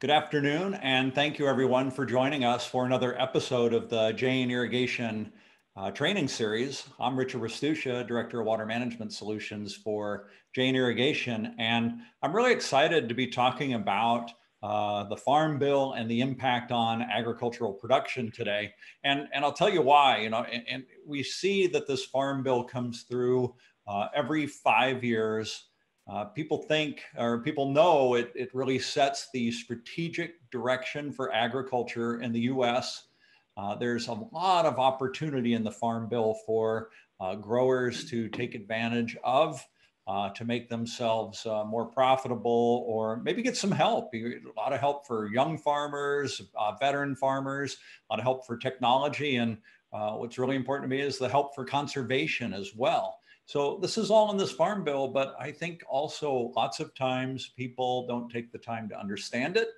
Good afternoon, and thank you everyone for joining us for another episode of the Jain Irrigation uh, training series. I'm Richard Restuccia, Director of Water Management Solutions for Jain Irrigation, and I'm really excited to be talking about uh, the Farm Bill and the impact on agricultural production today. And, and I'll tell you why, you know, and, and we see that this Farm Bill comes through uh, every five years uh, people think or people know it, it really sets the strategic direction for agriculture in the US. Uh, there's a lot of opportunity in the Farm Bill for uh, growers to take advantage of. Uh, to make themselves uh, more profitable or maybe get some help. A lot of help for young farmers, uh, veteran farmers, a lot of help for technology. And what's really important to me is the help for conservation as well. So this is all in this farm bill, but I think also lots of times people don't take the time to understand it.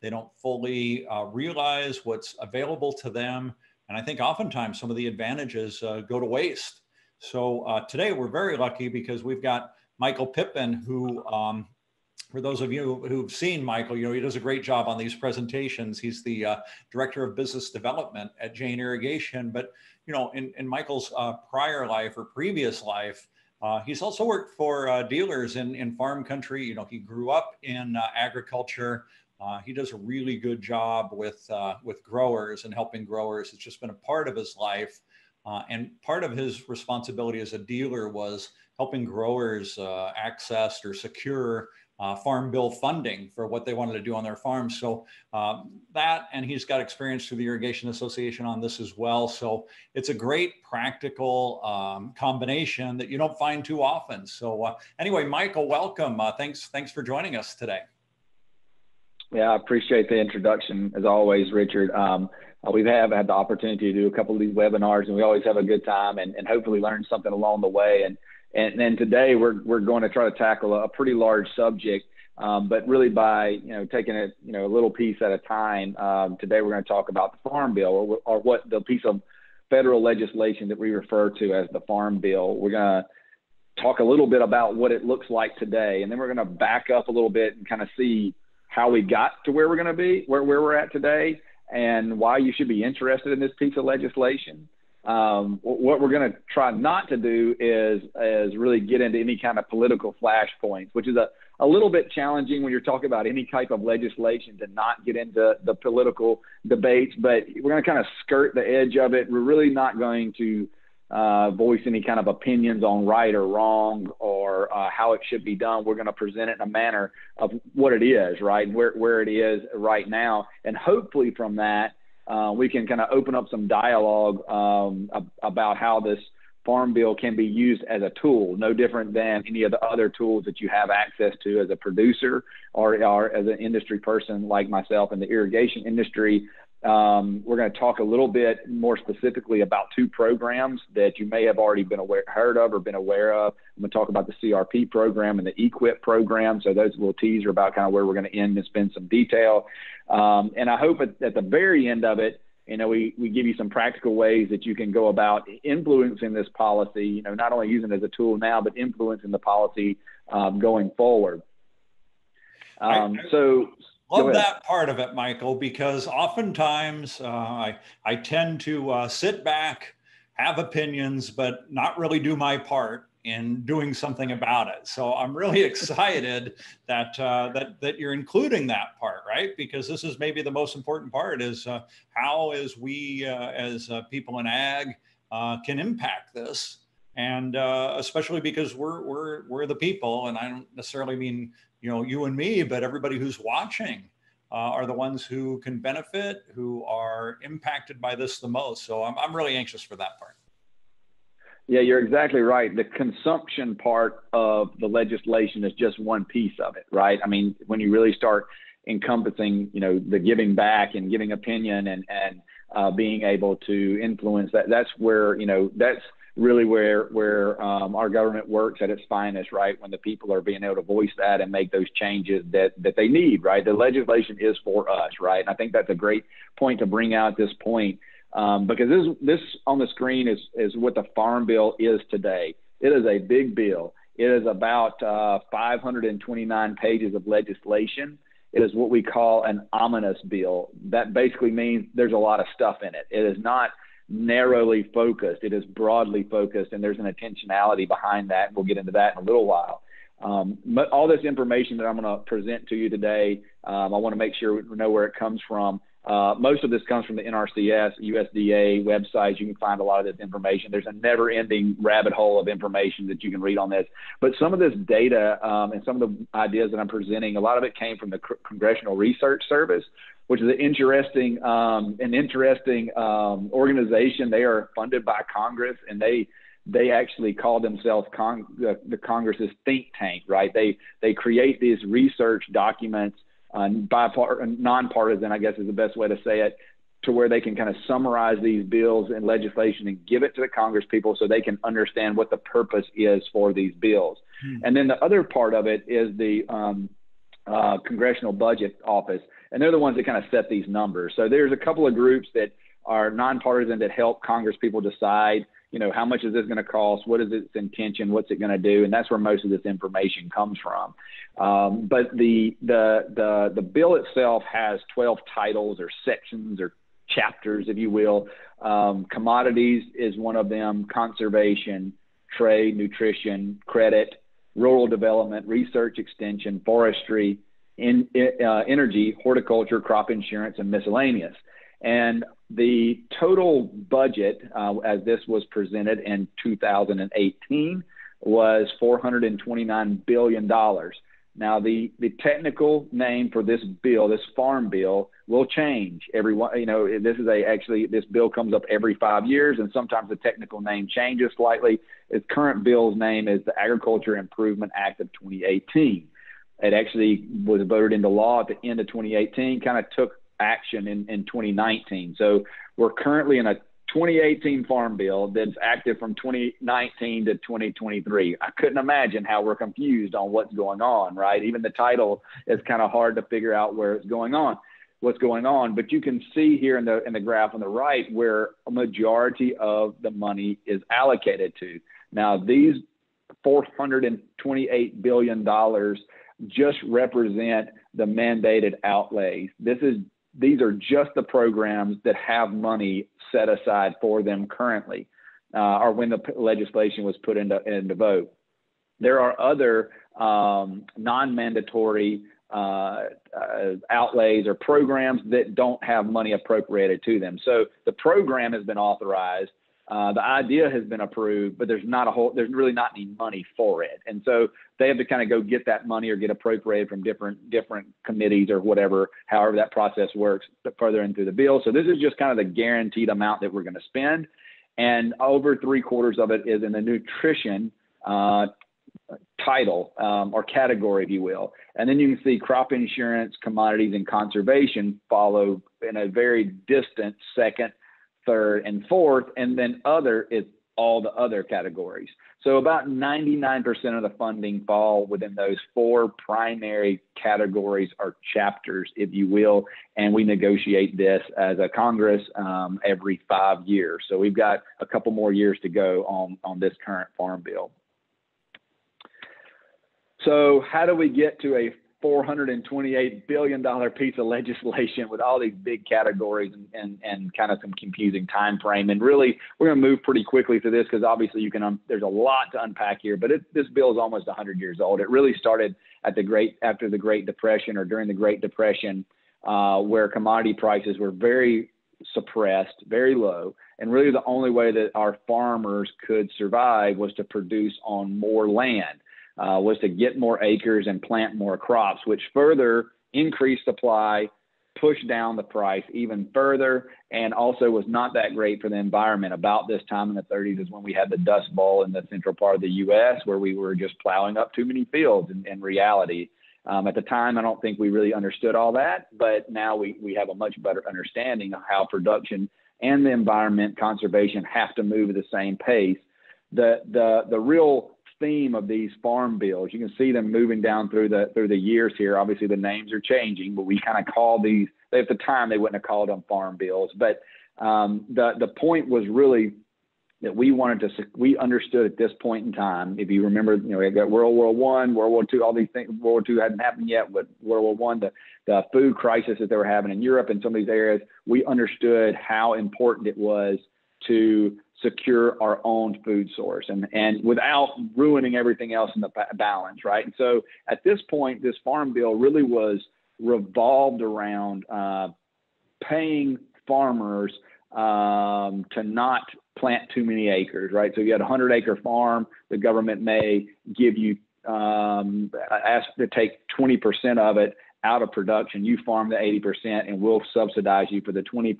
They don't fully uh, realize what's available to them. And I think oftentimes some of the advantages uh, go to waste. So uh, today we're very lucky because we've got Michael Pippin, who, um, for those of you who've seen Michael, you know, he does a great job on these presentations. He's the uh, Director of Business Development at Jain Irrigation. But you know, in, in Michael's uh, prior life or previous life, uh, he's also worked for uh, dealers in, in farm country. You know, he grew up in uh, agriculture. He does a really good job with, with growers and helping growers. It's just been a part of his life. And part of his responsibility as a dealer was helping growers access or secure uh, farm bill funding for what they wanted to do on their farms. So um, that, and he's got experience through the Irrigation Association on this as well. So it's a great practical um, combination that you don't find too often. So uh, anyway, Michael, welcome. Uh, thanks, thanks for joining us today. Yeah, I appreciate the introduction as always, Richard. Um, uh, we have had the opportunity to do a couple of these webinars, and we always have a good time and, and hopefully learn something along the way. And and today we're, we're going to try to tackle a pretty large subject, um, but really by, you know, taking it, you know, a little piece at a time. Um, today we're going to talk about the Farm Bill or, or what the piece of federal legislation that we refer to as the Farm Bill. We're going to talk a little bit about what it looks like today, and then we're going to back up a little bit and kind of see how we got to where we're going to be, where, where we're at today, and why you should be interested in this piece of legislation. Um, what we're going to try not to do is is really get into any kind of political flashpoints, which is a, a little bit challenging when you're talking about any type of legislation to not get into the political debates. But we're going to kind of skirt the edge of it. We're really not going to uh, voice any kind of opinions on right or wrong or uh, how it should be done. We're going to present it in a manner of what it is, right, where where it is right now, and hopefully from that uh, we can kind of open up some dialogue um, about how this farm bill can be used as a tool, no different than any of the other tools that you have access to as a producer or, or as an industry person like myself in the irrigation industry. Um, we're going to talk a little bit more specifically about two programs that you may have already been aware, heard of or been aware of. I'm going to talk about the CRP program and the EQIP program. So those little teaser about kind of where we're going to end and spend some detail. Um, and I hope at, at, the very end of it, you know, we, we give you some practical ways that you can go about influencing this policy, you know, not only using it as a tool now, but influencing the policy um, going forward. Um, so love that part of it, Michael, because oftentimes uh, I, I tend to uh, sit back, have opinions, but not really do my part in doing something about it. So I'm really excited that uh, that that you're including that part, right? Because this is maybe the most important part: is uh, how as we uh, as uh, people in ag uh, can impact this, and uh, especially because we're we're we're the people, and I don't necessarily mean you know you and me, but everybody who's watching. are the ones who can benefit, who are impacted by this the most. So I'm, I'm really anxious for that part. Yeah, you're exactly right. The consumption part of the legislation is just one piece of it, right? I mean, when you really start encompassing, you know, the giving back and giving opinion and and uh, being able to influence that, that's where you know that's really where where um, our government works at its finest, right? When the people are being able to voice that and make those changes that that they need, right? The legislation is for us, right? And I think that's a great point to bring out at this point um, because this this on the screen is is what the Farm Bill is today. It is a big bill. It is about uh, 529 pages of legislation. It is what we call an ominous bill. That basically means there's a lot of stuff in it. It is not narrowly focused. It is broadly focused, and there's an intentionality behind that. We'll get into that in a little while. Um, but all this information that I'm going to present to you today, um, I want to make sure we know where it comes from. Uh, most of this comes from the NRCS, USDA websites. You can find a lot of this information. There's a never ending rabbit hole of information that you can read on this. But some of this data um, and some of the ideas that I'm presenting, a lot of it came from the Congressional Research Service, which is an interesting, um, an interesting um, organization. They are funded by Congress and they they actually call themselves the, the Congress's think tank, right? They they create these research documents uh, bipart- nonpartisan, I guess is the best way to say it, to where they can kind of summarize these bills and legislation and give it to the Congress people so they can understand what the purpose is for these bills. Hmm. And then the other part of it is the um, uh, Congressional Budget Office, and they're the ones that kind of set these numbers. So there's a couple of groups that are nonpartisan that help Congress people decide you know, how much is this going to cost? What is its intention? What's it going to do? And that's where most of this information comes from. Um, but the, the, the, the bill itself has 12 titles or sections or chapters, if you will. Um, commodities is one of them, conservation, trade, nutrition, credit, rural development, research extension, forestry, in, uh, energy, horticulture, crop insurance, and miscellaneous. And the total budget, uh, as this was presented in 2018, was $429 billion. Now, the, the technical name for this bill, this farm bill, will change every one. You know, this is a actually this bill comes up every five years, and sometimes the technical name changes slightly. Its current bill's name is the Agriculture Improvement Act of 2018. It actually was voted into law at the end of 2018. Kind of took action in, in 2019. So we're currently in a 2018 farm bill that's active from 2019 to 2023. I couldn't imagine how we're confused on what's going on, right? Even the title is kind of hard to figure out where it's going on, what's going on. But you can see here in the in the graph on the right where a majority of the money is allocated to. Now these 428 billion dollars just represent the mandated outlays. This is these are just the programs that have money set aside for them currently, uh, or when the legislation was put into, into vote. There are other um, non-mandatory uh, uh, outlays or programs that don't have money appropriated to them. So the program has been authorized, uh, the idea has been approved, but there's not a whole, there's really not any money for it. And so they have to kind of go get that money or get appropriated from different, different committees or whatever, however that process works further into the bill. So this is just kind of the guaranteed amount that we're going to spend. And over three quarters of it is in the nutrition uh, title um, or category, if you will. And then you can see crop insurance, commodities, and conservation follow in a very distant second third, and fourth, and then other is all the other categories. So about 99% of the funding fall within those four primary categories or chapters, if you will. And we negotiate this as a Congress um, every five years. So we've got a couple more years to go on, on this current farm bill. So how do we get to a $428 billion piece of legislation with all these big categories and, and, and kind of some confusing time frame. And really, we're going to move pretty quickly through this because obviously you can, um, there's a lot to unpack here, but it, this bill is almost 100 years old. It really started at the great, after the Great Depression or during the Great Depression, uh, where commodity prices were very suppressed, very low. And really the only way that our farmers could survive was to produce on more land uh, was to get more acres and plant more crops, which further increased supply, pushed down the price even further, and also was not that great for the environment. About this time in the 30s is when we had the Dust Bowl in the central part of the U.S., where we were just plowing up too many fields in, in reality. Um, at the time, I don't think we really understood all that, but now we, we have a much better understanding of how production and the environment conservation have to move at the same pace. The, the, the real theme of these farm bills. You can see them moving down through the through the years here. Obviously, the names are changing, but we kind of call these. At the time, they wouldn't have called them farm bills, but um, the the point was really that we wanted to we understood at this point in time if you remember you know we got world war one world war two all these things world war two hadn't happened yet but world war one the, the food crisis that they were having in europe and some of these areas we understood how important it was to secure our own food source and and without ruining everything else in the balance right and so at this point this farm bill really was revolved around uh, paying farmers um, to not plant too many acres, right? So you had a hundred acre farm, the government may give you um, ask to take 20% of it out of production. You farm the 80%, and we'll subsidize you for the 20%.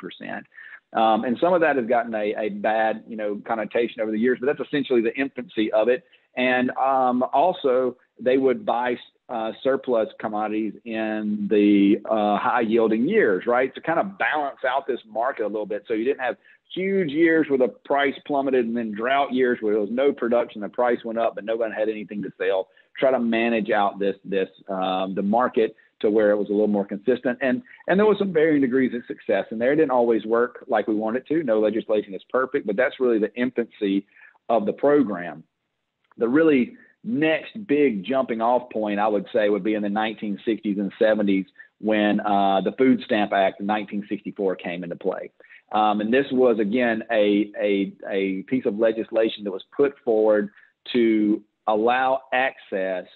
Um, and some of that has gotten a, a bad, you know, connotation over the years, but that's essentially the infancy of it. And um, also, they would buy uh, surplus commodities in the uh, high yielding years, right? To kind of balance out this market a little bit. So you didn't have huge years where the price plummeted and then drought years where there was no production, the price went up, but nobody had anything to sell. Try to manage out this, this, um, the market to where it was a little more consistent. And, and there was some varying degrees of success and there. It didn't always work like we wanted to. No legislation is perfect, but that's really the infancy of the program. The really next big jumping off point, I would say, would be in the 1960s and 70s when uh, the Food Stamp Act in 1964 came into play. Um, and this was, again, a, a, a piece of legislation that was put forward to allow access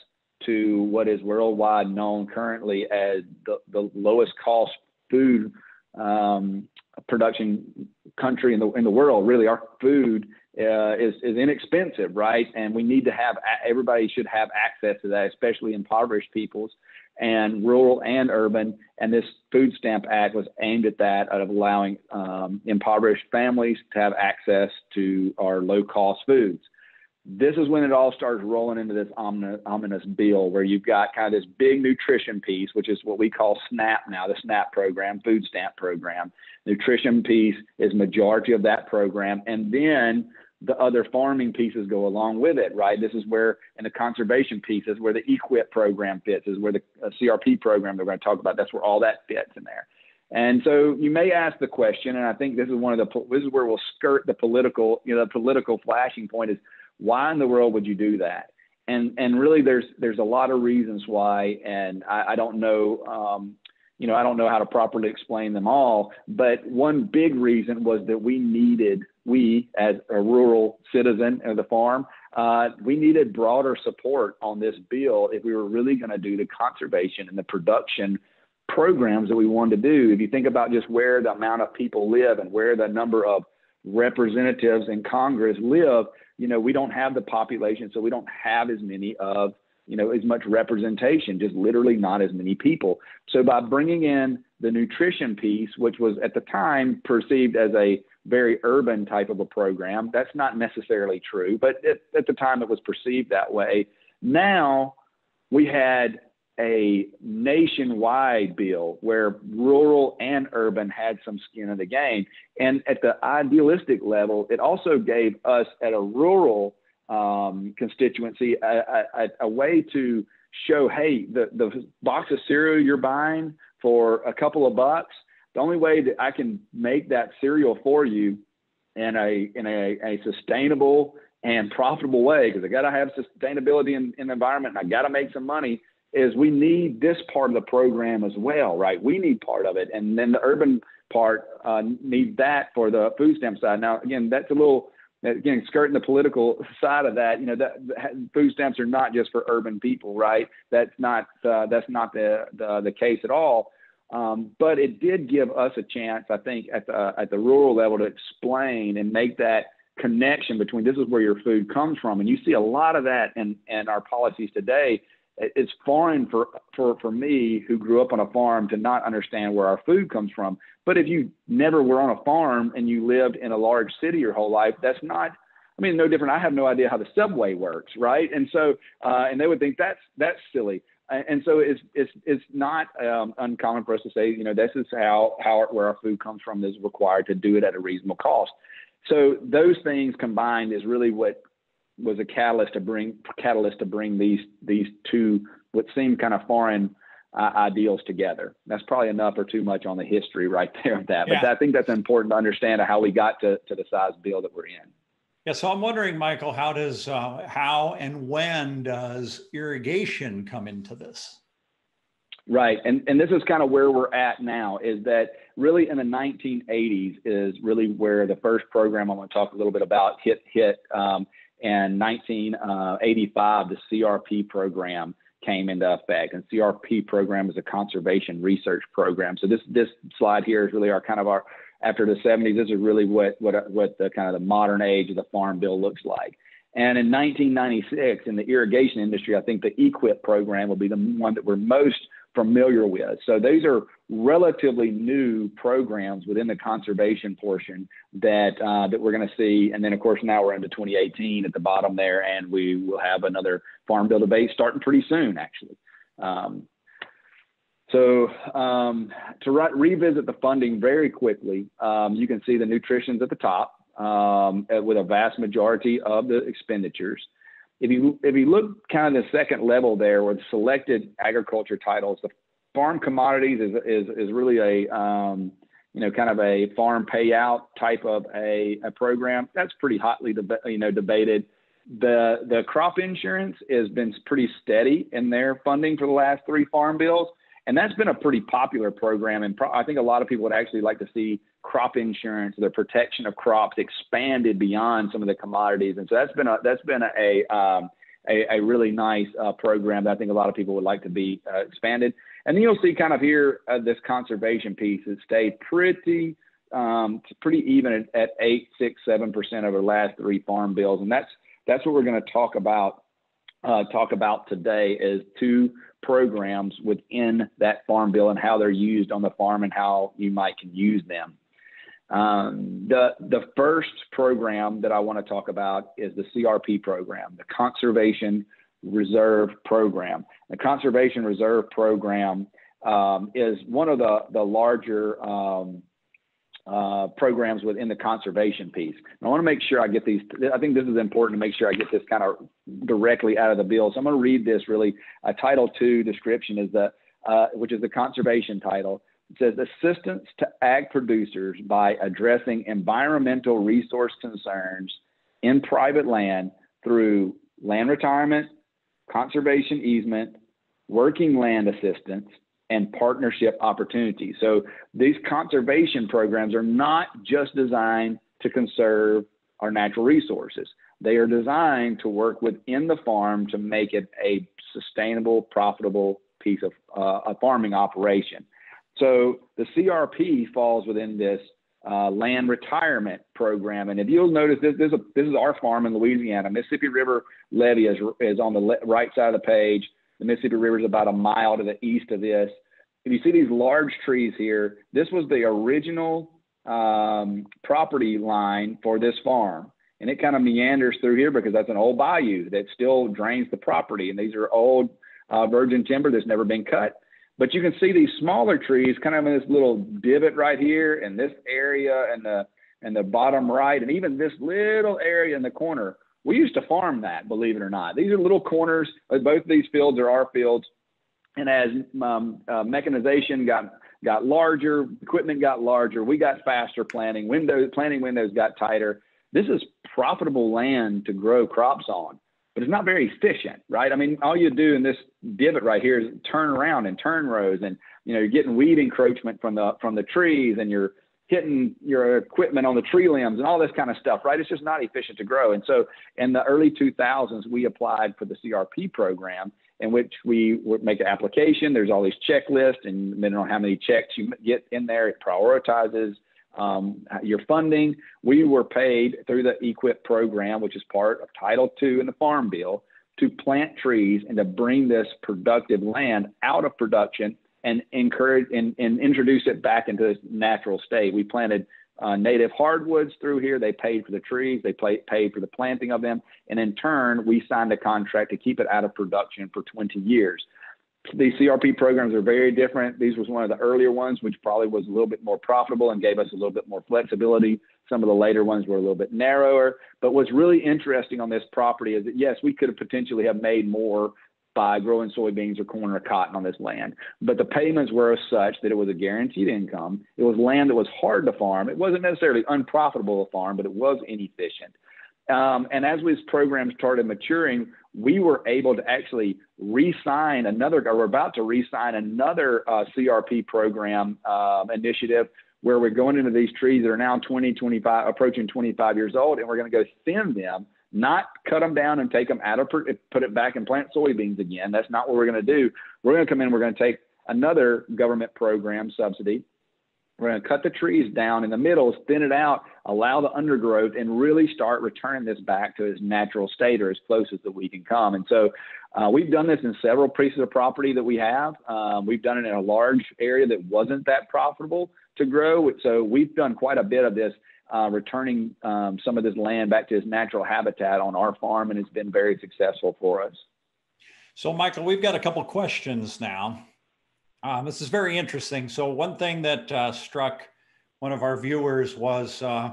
to what is worldwide known currently as the, the lowest cost food um, production country in the in the world. Really, our food uh, is is inexpensive, right? And we need to have everybody should have access to that, especially impoverished peoples and rural and urban. And this Food Stamp Act was aimed at that, of allowing um, impoverished families to have access to our low cost foods. This is when it all starts rolling into this ominous bill where you've got kind of this big nutrition piece, which is what we call SNAP now, the SNAP program, food stamp program. Nutrition piece is majority of that program. And then the other farming pieces go along with it, right? This is where, and the conservation piece is where the EQIP program fits, is where the uh, CRP program they're going to talk about. That's where all that fits in there. And so you may ask the question, and I think this is one of the this is where we'll skirt the political, you know, the political flashing point is why in the world would you do that? And and really, there's there's a lot of reasons why, and I, I don't know. Um, you know, I don't know how to properly explain them all, but one big reason was that we needed we, as a rural citizen of the farm, uh, we needed broader support on this bill if we were really going to do the conservation and the production programs that we wanted to do. If you think about just where the amount of people live and where the number of representatives in Congress live, you know, we don't have the population, so we don't have as many of you know, as much representation, just literally not as many people. So by bringing in the nutrition piece, which was at the time perceived as a very urban type of a program. That's not necessarily true, but it, at the time it was perceived that way. Now we had a nationwide bill where rural and urban had some skin in the game. And at the idealistic level, it also gave us at a rural um, constituency a, a, a, way to show, hey, the, the box of cereal you're buying for a couple of bucks, the only way that I can make that cereal for you in a in a, a sustainable and profitable way, because I got to have sustainability in, in the environment and I got to make some money, is we need this part of the program as well, right? We need part of it, and then the urban part uh, needs that for the food stamp side. Now, again, that's a little again skirting the political side of that. You know, that, food stamps are not just for urban people, right? That's not uh, that's not the, the the case at all. Um, but it did give us a chance, I think, at the at the rural level to explain and make that connection between this is where your food comes from, and you see a lot of that in in our policies today. It's foreign for for for me, who grew up on a farm, to not understand where our food comes from. But if you never were on a farm and you lived in a large city your whole life, that's not I mean, no different. I have no idea how the subway works, right? And so, uh, and they would think that's that's silly and so it's it's it's not um, uncommon for us to say, you know, this is how how where our food comes from is required to do it at a reasonable cost. So those things combined is really what was a catalyst to bring catalyst to bring these these two what seemed kind of foreign uh, ideals together. That's probably enough or too much on the history right there of that. But yeah. I think that's important to understand how we got to, to the size bill that we're in. Yeah, so I'm wondering, Michael, how does uh, how and when does irrigation come into this? Right, and and this is kind of where we're at now. Is that really in the 1980s is really where the first program I'm going to talk a little bit about hit hit. Um, and 1985, the CRP program came into effect. And CRP program is a conservation research program. So this this slide here is really our kind of our after the 70s. This is really what what what the kind of the modern age of the farm bill looks like. And in 1996, in the irrigation industry, I think the EQIP program will be the one that we're most familiar with. So these are relatively new programs within the conservation portion that uh, that we're going to see. And then, of course, now we're into 2018 at the bottom there, and we will have another farm bill debate starting pretty soon, actually. Um, so um, to re- revisit the funding very quickly, um, you can see the nutrition's at the top um, with a vast majority of the expenditures if you if you look kind of the second level there with selected agriculture titles, the farm commodities is is is really a um, you know kind of a farm payout type of a, a program that's pretty hotly deb- you know debated. The the crop insurance has been pretty steady in their funding for the last three farm bills, and that's been a pretty popular program. And pro- I think a lot of people would actually like to see crop insurance, the protection of crops expanded beyond some of the commodities. And so that's been a that's been a, a um, a, a, really nice uh, program that I think a lot of people would like to be uh, expanded. And then you'll see kind of here uh, this conservation piece has stayed pretty um, pretty even at, at eight, six, seven percent over the last three farm bills, and that's that's what we're going to talk about uh, talk about today is two programs within that farm bill and how they're used on the farm and how you might can use them. Um, the the first program that I want to talk about is the CRP program, the Conservation Reserve Program. The Conservation Reserve Program um, is one of the the larger um, uh, programs within the conservation piece. And I want to make sure I get these. I think this is important to make sure I get this kind of directly out of the bill. So I'm going to read this really. A Title II description is the uh, which is the conservation title. It says assistance to ag producers by addressing environmental resource concerns in private land through land retirement, conservation easement, working land assistance, and partnership opportunities. So these conservation programs are not just designed to conserve our natural resources. They are designed to work within the farm to make it a sustainable, profitable piece of uh, a farming operation. So the CRP falls within this uh, land retirement program. And if you'll notice, this, this, is, a, this is our farm in Louisiana. Mississippi River levee is, is on the le- right side of the page. The Mississippi River is about a mile to the east of this. If you see these large trees here, this was the original um, property line for this farm. And it kind of meanders through here because that's an old bayou that still drains the property. And these are old uh, virgin timber that's never been cut. But you can see these smaller trees kind of in this little divot right here in this area and the and the bottom right and even this little area in the corner. We used to farm that, believe it or not. These are little corners. Both of these fields are our fields. And as um, uh, mechanization got got larger, equipment got larger, we got faster planting. Windows planting windows got tighter. This is profitable land to grow crops on but it's not very efficient, right? I mean, all you do in this divot right here is turn around and turn rows, and you know you're getting weed encroachment from the from the trees, and you're hitting your equipment on the tree limbs and all this kind of stuff, right? It's just not efficient to grow. And so in the early 2000s, we applied for the CRP program in which we would make an application. There's all these checklists, and depending on how many checks you get in there, it prioritizes um, your funding. We were paid through the EQIP program, which is part of Title II in the Farm Bill, to plant trees and to bring this productive land out of production and encourage and, and introduce it back into its natural state. We planted uh, native hardwoods through here. They paid for the trees. They play, paid for the planting of them. And in turn, we signed a contract to keep it out of production for 20 years these CRP programs are very different. These was one of the earlier ones, which probably was a little bit more profitable and gave us a little bit more flexibility. Some of the later ones were a little bit narrower. But what's really interesting on this property is that yes, we could have potentially have made more by growing soybeans or corn or cotton on this land. But the payments were such that it was a guaranteed income. It was land that was hard to farm. It wasn't necessarily unprofitable to farm, but it was inefficient. Um, and as this program started maturing, we were able to actually re-sign another, or we're about to re-sign another uh, CRP program uh, initiative where we're going into these trees that are now 20, 25, approaching 25 years old, and we're going to go thin them, not cut them down and take them out of, put it back and plant soybeans again. That's not what we're going to do. We're going to come in, we're going to take another government program subsidy we're going to cut the trees down in the middle, thin it out, allow the undergrowth, and really start returning this back to its natural state or as close as that we can come. And so uh, we've done this in several pieces of property that we have. Um, we've done it in a large area that wasn't that profitable to grow. So we've done quite a bit of this, uh, returning um, some of this land back to its natural habitat on our farm, and it's been very successful for us. So, Michael, we've got a couple questions now. Um, this is very interesting. So one thing that uh, struck one of our viewers was, uh,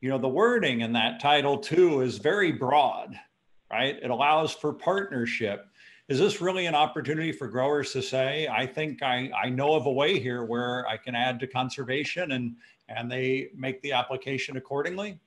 you know, the wording in that title too is very broad, right? It allows for partnership. Is this really an opportunity for growers to say, I think I, I know of a way here where I can add to conservation and, and they make the application accordingly?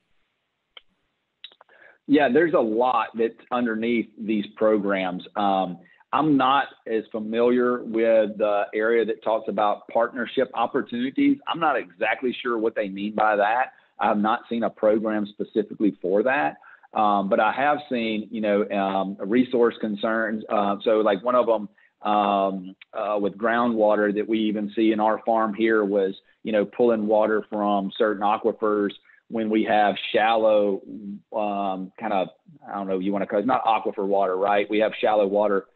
Yeah, there's a lot that's underneath these programs. Um, I'm not as familiar with the area that talks about partnership opportunities. I'm not exactly sure what they mean by that. I have not seen a program specifically for that. Um, but I have seen, you know, um, resource concerns. Uh, so, like one of them um, uh, with groundwater that we even see in our farm here was, you know, pulling water from certain aquifers when we have shallow, um, kind of, I don't know, you want to call it not aquifer water, right? We have shallow water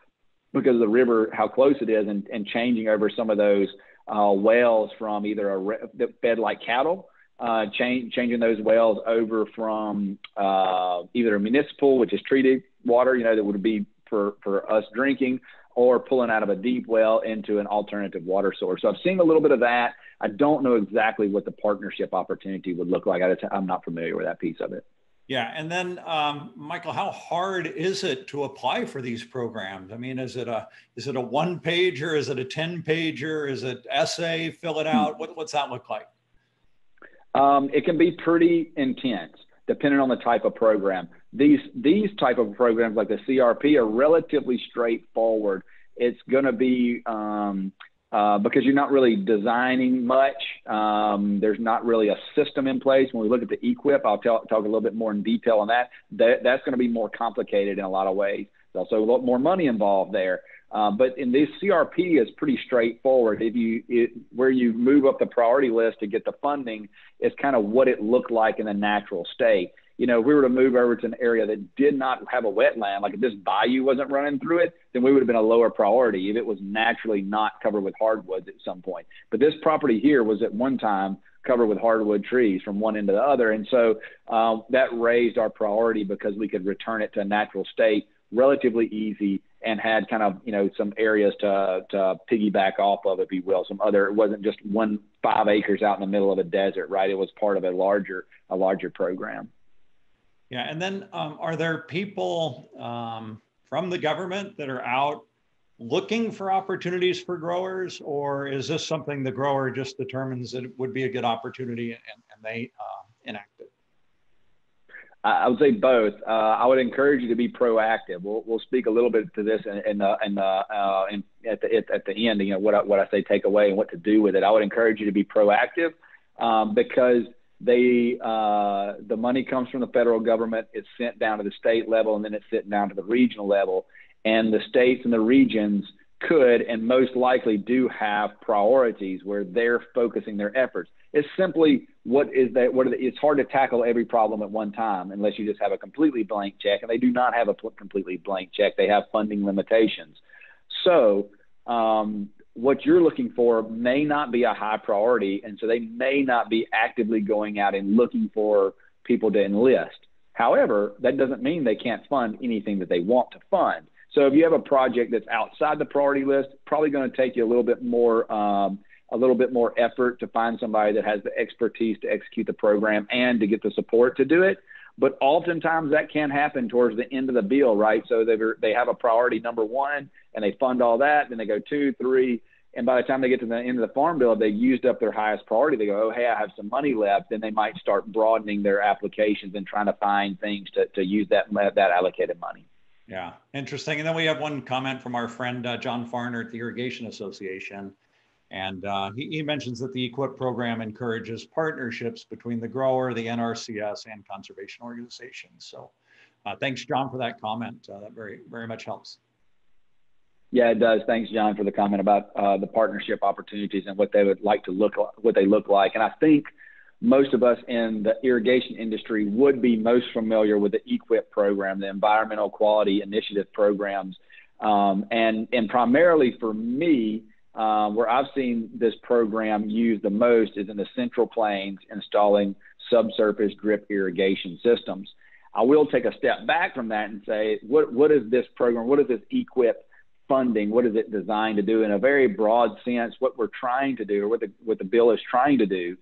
because of the river, how close it is, and, and changing over some of those uh, wells from either a re- that fed like cattle, uh, change, changing those wells over from uh, either a municipal, which is treated water, you know, that would be for, for us drinking, or pulling out of a deep well into an alternative water source. So I've seen a little bit of that. I don't know exactly what the partnership opportunity would look like. I, I'm not familiar with that piece of it. Yeah, and then um, Michael, how hard is it to apply for these programs? I mean, is it a is it a one pager? Is it a ten pager? Is it essay? Fill it out. What, what's that look like? Um, it can be pretty intense, depending on the type of program. These these type of programs, like the CRP, are relatively straightforward. It's going to be um, uh, because you're not really designing much. Um, there's not really a system in place. When we look at the EQIP, I'll tell, talk a little bit more in detail on that. that that's going to be more complicated in a lot of ways. There's also a lot more money involved there. Uh, but in this CRP is pretty straightforward. If you it, where you move up the priority list to get the funding is kind of what it looked like in the natural state you know, if we were to move over to an area that did not have a wetland, like if this bayou wasn't running through it, then we would have been a lower priority if it was naturally not covered with hardwoods at some point. But this property here was at one time covered with hardwood trees from one end to the other. And so um, that raised our priority because we could return it to a natural state relatively easy and had kind of, you know, some areas to, to piggyback off of, if you will, some other, it wasn't just one five acres out in the middle of a desert, right? It was part of a larger, a larger program. Yeah, and then um, are there people um, from the government that are out looking for opportunities for growers, or is this something the grower just determines that it would be a good opportunity and, and they uh, enact it? I would say both. Uh, I would encourage you to be proactive. We'll, we'll speak a little bit to this the, uh, in at the at the end. You know what I, what I say take away and what to do with it. I would encourage you to be proactive um, because they uh, the money comes from the federal government. It's sent down to the state level, and then it's sent down to the regional level. And the states and the regions could and most likely do have priorities where they're focusing their efforts. It's simply what is that? What the, it's hard to tackle every problem at one time unless you just have a completely blank check, and they do not have a completely blank check. They have funding limitations. So um, what you're looking for may not be a high priority, and so they may not be actively going out and looking for people to enlist. However, that doesn't mean they can't fund anything that they want to fund. So if you have a project that's outside the priority list, probably going to take you a little bit more um, a little bit more effort to find somebody that has the expertise to execute the program and to get the support to do it. But oftentimes that can happen towards the end of the bill, right? So they they have a priority number one and they fund all that, then they go two, three, and by the time they get to the end of the farm bill, they used up their highest priority. They go, oh, hey, I have some money left. Then they might start broadening their applications and trying to find things to, to use that that allocated money. Yeah, interesting. And then we have one comment from our friend uh, John Farner at the Irrigation Association. And uh, he, he, mentions that the EQIP program encourages partnerships between the grower, the NRCS, and conservation organizations. So uh, thanks, John, for that comment. Uh, that very, very much helps. Yeah, it does. Thanks, John, for the comment about uh, the partnership opportunities and what they would like to look what they look like. And I think most of us in the irrigation industry would be most familiar with the EQIP program, the Environmental Quality Initiative programs, um, and and primarily for me, uh, where I've seen this program used the most is in the Central Plains, installing subsurface drip irrigation systems. I will take a step back from that and say, what what is this program? What is this EQIP funding, what is it designed to do in a very broad sense? What we're trying to do, or what the what the bill is trying to do,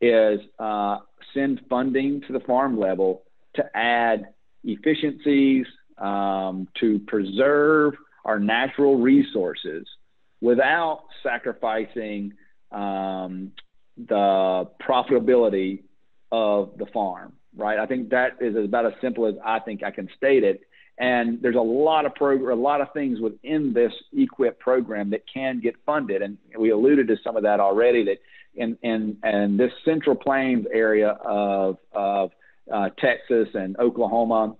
is uh, send funding to the farm level to add efficiencies, um, to preserve our natural resources without sacrificing um, the profitability of the farm. Right. I think that is about as simple as I think I can state it. And there's a lot of program, a lot of things within this EQIP program that can get funded. And we alluded to some of that already. That in in and this Central Plains area of of uh, Texas and Oklahoma,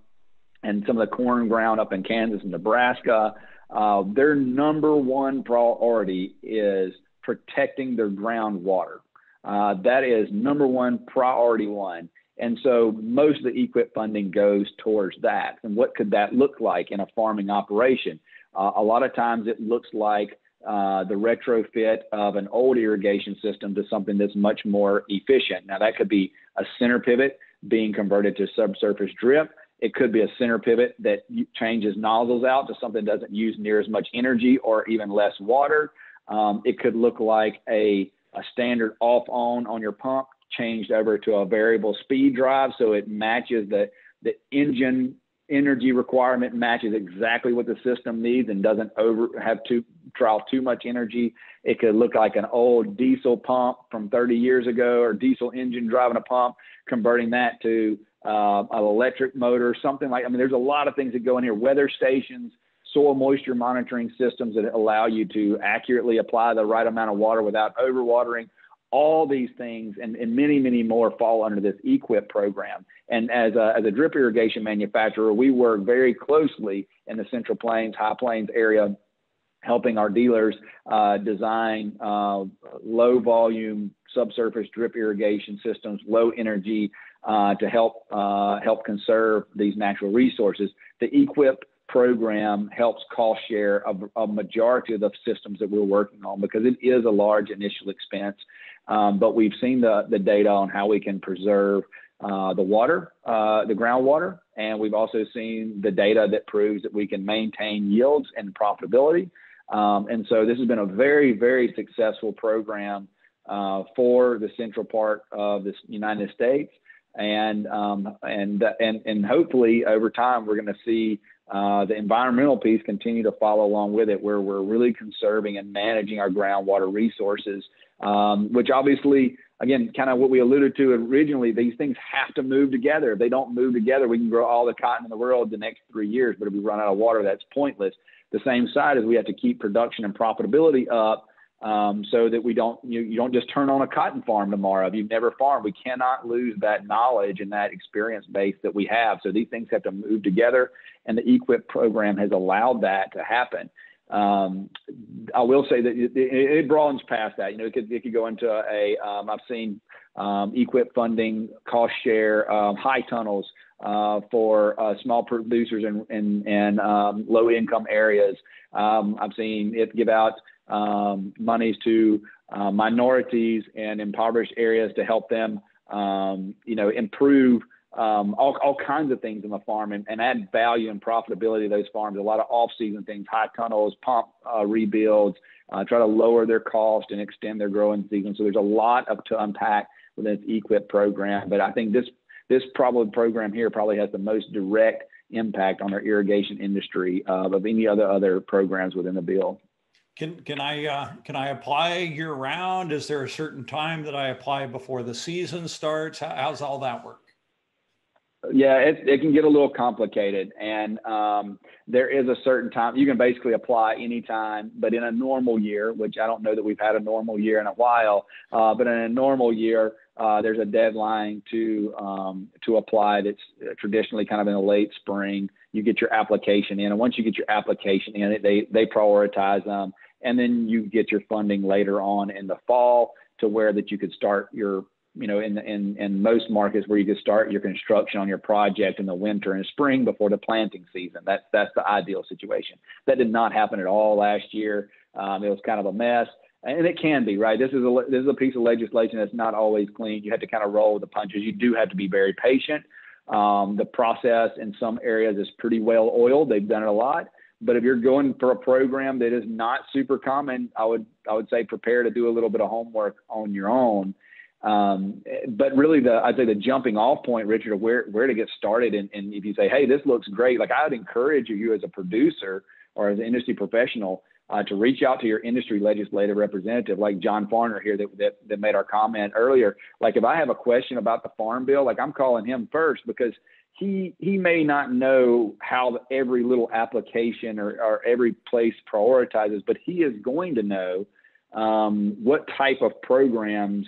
and some of the corn ground up in Kansas and Nebraska, uh, their number one priority is protecting their groundwater. Uh, that is number one priority one. And so most of the EQIP funding goes towards that. And what could that look like in a farming operation? Uh, a lot of times it looks like uh, the retrofit of an old irrigation system to something that's much more efficient. Now, that could be a center pivot being converted to subsurface drip. It could be a center pivot that changes nozzles out to something that doesn't use near as much energy or even less water. Um, it could look like a, a standard off on on your pump changed over to a variable speed drive so it matches the the engine energy requirement matches exactly what the system needs and doesn't over have to draw too much energy. It could look like an old diesel pump from 30 years ago or diesel engine driving a pump, converting that to uh, an electric motor, something like. I mean, there's a lot of things that go in here. Weather stations, soil moisture monitoring systems that allow you to accurately apply the right amount of water without overwatering all these things and, and, many, many more fall under this EQIP program. And as a, as a drip irrigation manufacturer, we work very closely in the Central Plains, High Plains area, helping our dealers uh, design uh, low volume subsurface drip irrigation systems, low energy uh, to help uh, help conserve these natural resources. The EQIP program helps cost share a, a, majority of the systems that we're working on because it is a large initial expense. Um, but we've seen the, the data on how we can preserve uh, the water, uh, the groundwater, and we've also seen the data that proves that we can maintain yields and profitability. Um, and so this has been a very, very successful program uh, for the central part of the United States. And, um, and, and, and hopefully over time, we're going to see uh, the environmental piece continue to follow along with it, where we're really conserving and managing our groundwater resources, um, which obviously, again, kind of what we alluded to originally, these things have to move together. If they don't move together, we can grow all the cotton in the world the next three years, but if we run out of water, that's pointless. The same side is we have to keep production and profitability up um, so that we don't you, you don't just turn on a cotton farm tomorrow if you've never farmed we cannot lose that knowledge and that experience base that we have so these things have to move together and the EQIP program has allowed that to happen um, I will say that it, it, broadens past that. You know, it could, it could go into a. Um, I've seen um, EQIP funding, cost share, um, high tunnels uh, for uh, small producers and and, and um, low income areas. Um, I've seen it give out um, monies to uh, minorities and impoverished areas to help them, um, you know, improve um, all, all kinds of things in the farm and, and, add value and profitability to those farms. A lot of off-season things, high tunnels, pump uh, rebuilds, uh, try to lower their cost and extend their growing season. So there's a lot of to unpack within this EQIP program. But I think this this probably program here probably has the most direct impact on our irrigation industry uh, of any other other programs within the bill. Can can I uh, can I apply year round? Is there a certain time that I apply before the season starts? How, how's all that work? Yeah, it, it can get a little complicated, and um, there is a certain time you can basically apply anytime. But in a normal year, which I don't know that we've had a normal year in a while, uh, but in a normal year, uh, there's a deadline to um, to apply. That's traditionally kind of in the late spring. You get your application in, and once you get your application in, they they prioritize them, and then you get your funding later on in the fall to where that you could start your you know, in, in, in most markets where you could start your construction on your project in the winter and spring before the planting season. That's, that's the ideal situation. That did not happen at all last year. Um, it was kind of a mess and it can be right. This is a this is a piece of legislation that's not always clean. You have to kind of roll with the punches. You do have to be very patient. Um, the process in some areas is pretty well oiled. They've done it a lot. But if you're going for a program that is not super common, I would I would say prepare to do a little bit of homework on your own um, but really, the I'd say the jumping off point, Richard, of where where to get started, and, and if you say, hey, this looks great, like I would encourage you as a producer or as an industry professional uh, to reach out to your industry legislative representative, like John Farner here that, that that made our comment earlier. Like if I have a question about the farm bill, like I'm calling him first because he he may not know how every little application or, or every place prioritizes, but he is going to know um, what type of programs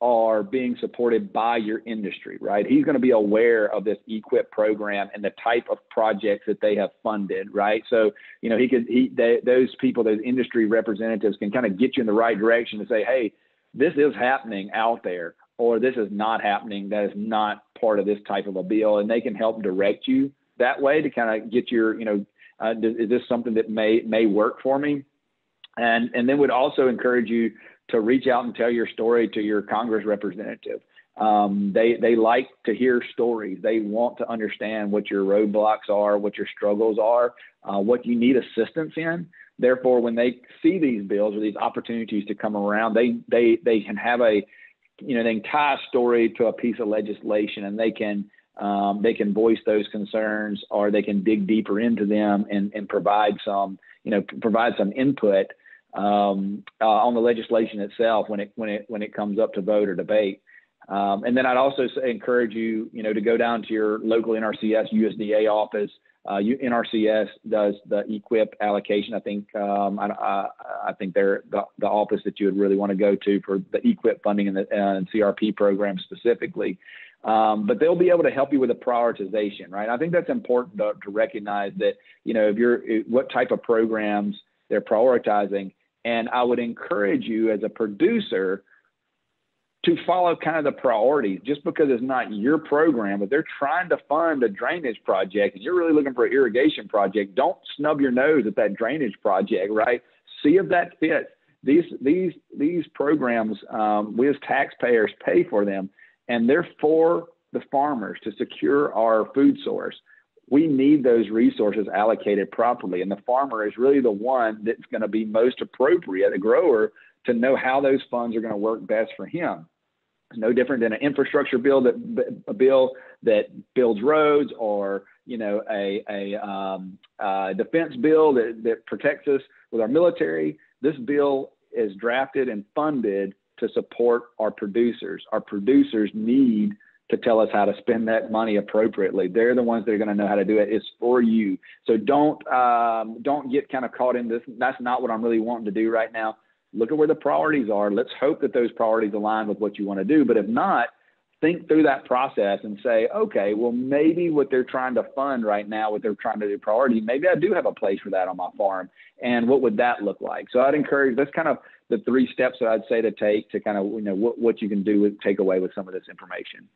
are being supported by your industry, right? He's going to be aware of this EQIP program and the type of projects that they have funded, right? So, you know, he could, he, they, those people, those industry representatives can kind of get you in the right direction to say, hey, this is happening out there, or this is not happening. That is not part of this type of a bill. And they can help direct you that way to kind of get your, you know, uh, is this something that may, may work for me? And, and then would also encourage you to reach out and tell your story to your Congress representative. Um, they they like to hear stories. They want to understand what your roadblocks are, what your struggles are, uh, what you need assistance in. Therefore, when they see these bills or these opportunities to come around, they they they can have a you know they tie a story to a piece of legislation and they can um, they can voice those concerns or they can dig deeper into them and, and provide some you know provide some input um, uh, on the legislation itself when it when it when it comes up to vote or debate. Um, and then I'd also encourage you, you know, to go down to your local NRCS USDA office. Uh, NRCS does the EQIP allocation. I think um, I, I, I, think they're the, the, office that you would really want to go to for the EQIP funding and the and CRP program specifically. Um, but they'll be able to help you with the prioritization, right? I think that's important to, to recognize that you know if you're what type of programs they're prioritizing and I would encourage you as a producer to follow kind of the priorities just because it's not your program, but they're trying to fund a drainage project and you're really looking for an irrigation project. Don't snub your nose at that drainage project, right? See if that fits. These these these programs, um, we as taxpayers pay for them, and they're for the farmers to secure our food source we need those resources allocated properly. And the farmer is really the one that's going to be most appropriate, a grower, to know how those funds are going to work best for him. No different than an infrastructure bill that a bill that builds roads or you know a, a um, defense bill that, that protects us with our military. This bill is drafted and funded to support our producers. Our producers need to tell us how to spend that money appropriately. They're the ones that are going to know how to do it. It's for you. So don't um, don't get kind of caught in this. That's not what I'm really wanting to do right now. Look at where the priorities are. Let's hope that those priorities align with what you want to do. But if not, think through that process and say, okay, well maybe what they're trying to fund right now, what they're trying to do priority, maybe I do have a place for that on my farm. And what would that look like? So I'd encourage that's kind of the three steps that I'd say to take to kind of you know what, what you can do with take away with some of this information.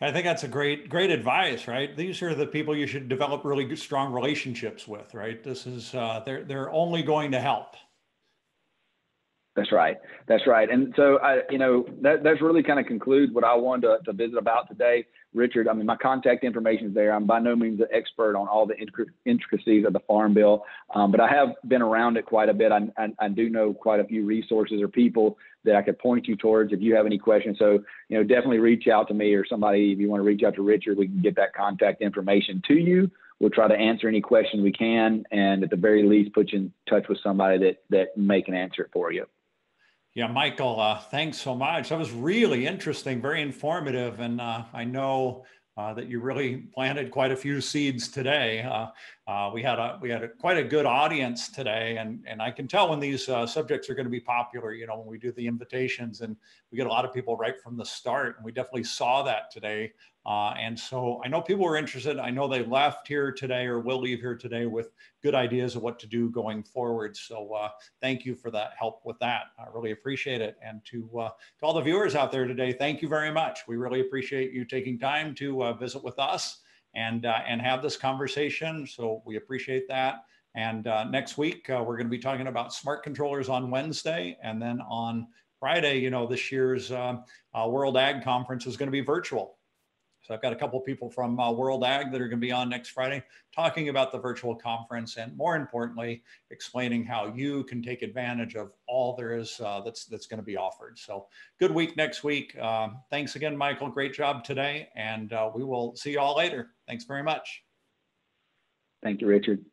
I think that's a great, great advice, right? These are the people you should develop really strong relationships with, right? This is, uh, they're, they're only going to help. That's right. That's right. And so, I, you know, that, that's really kind of concludes what I wanted to, to visit about today. Richard, I mean, my contact information is there. I'm by no means an expert on all the intricacies of the Farm Bill, um, but I have been around it quite a bit. I, I, I, do know quite a few resources or people that I could point you towards if you have any questions. So, you know, definitely reach out to me or somebody if you want to reach out to Richard. We can get that contact information to you. We'll try to answer any question we can, and at the very least, put you in touch with somebody that that may can answer it for you. Yeah, Michael, uh, thanks so much. That was really interesting, very informative. And uh, I know uh, that you really planted quite a few seeds today. Uh, uh, we had a we had a, quite a good audience today, and and I can tell when these uh, subjects are going to be popular. You know, when we do the invitations, and we get a lot of people right from the start, and we definitely saw that today. Uh, and so I know people were interested. I know they left here today or will leave here today with good ideas of what to do going forward. So uh, thank you for that help with that. I really appreciate it. And to, uh, to all the viewers out there today, thank you very much. We really appreciate you taking time to uh, visit with us and, uh, and have this conversation. So we appreciate that. And uh, next week, we're going to be talking about smart controllers on Wednesday. And then on Friday, you know, this year's World Ag Conference is going to be virtual. So I've got a couple of people from uh, World Ag that are going to be on next Friday talking about the virtual conference and more importantly, explaining how you can take advantage of all there is uh, that's, that's going to be offered. So good week next week. Uh, thanks again, Michael. Great job today. And uh, we will see you all later. Thanks very much. Thank you, Richard.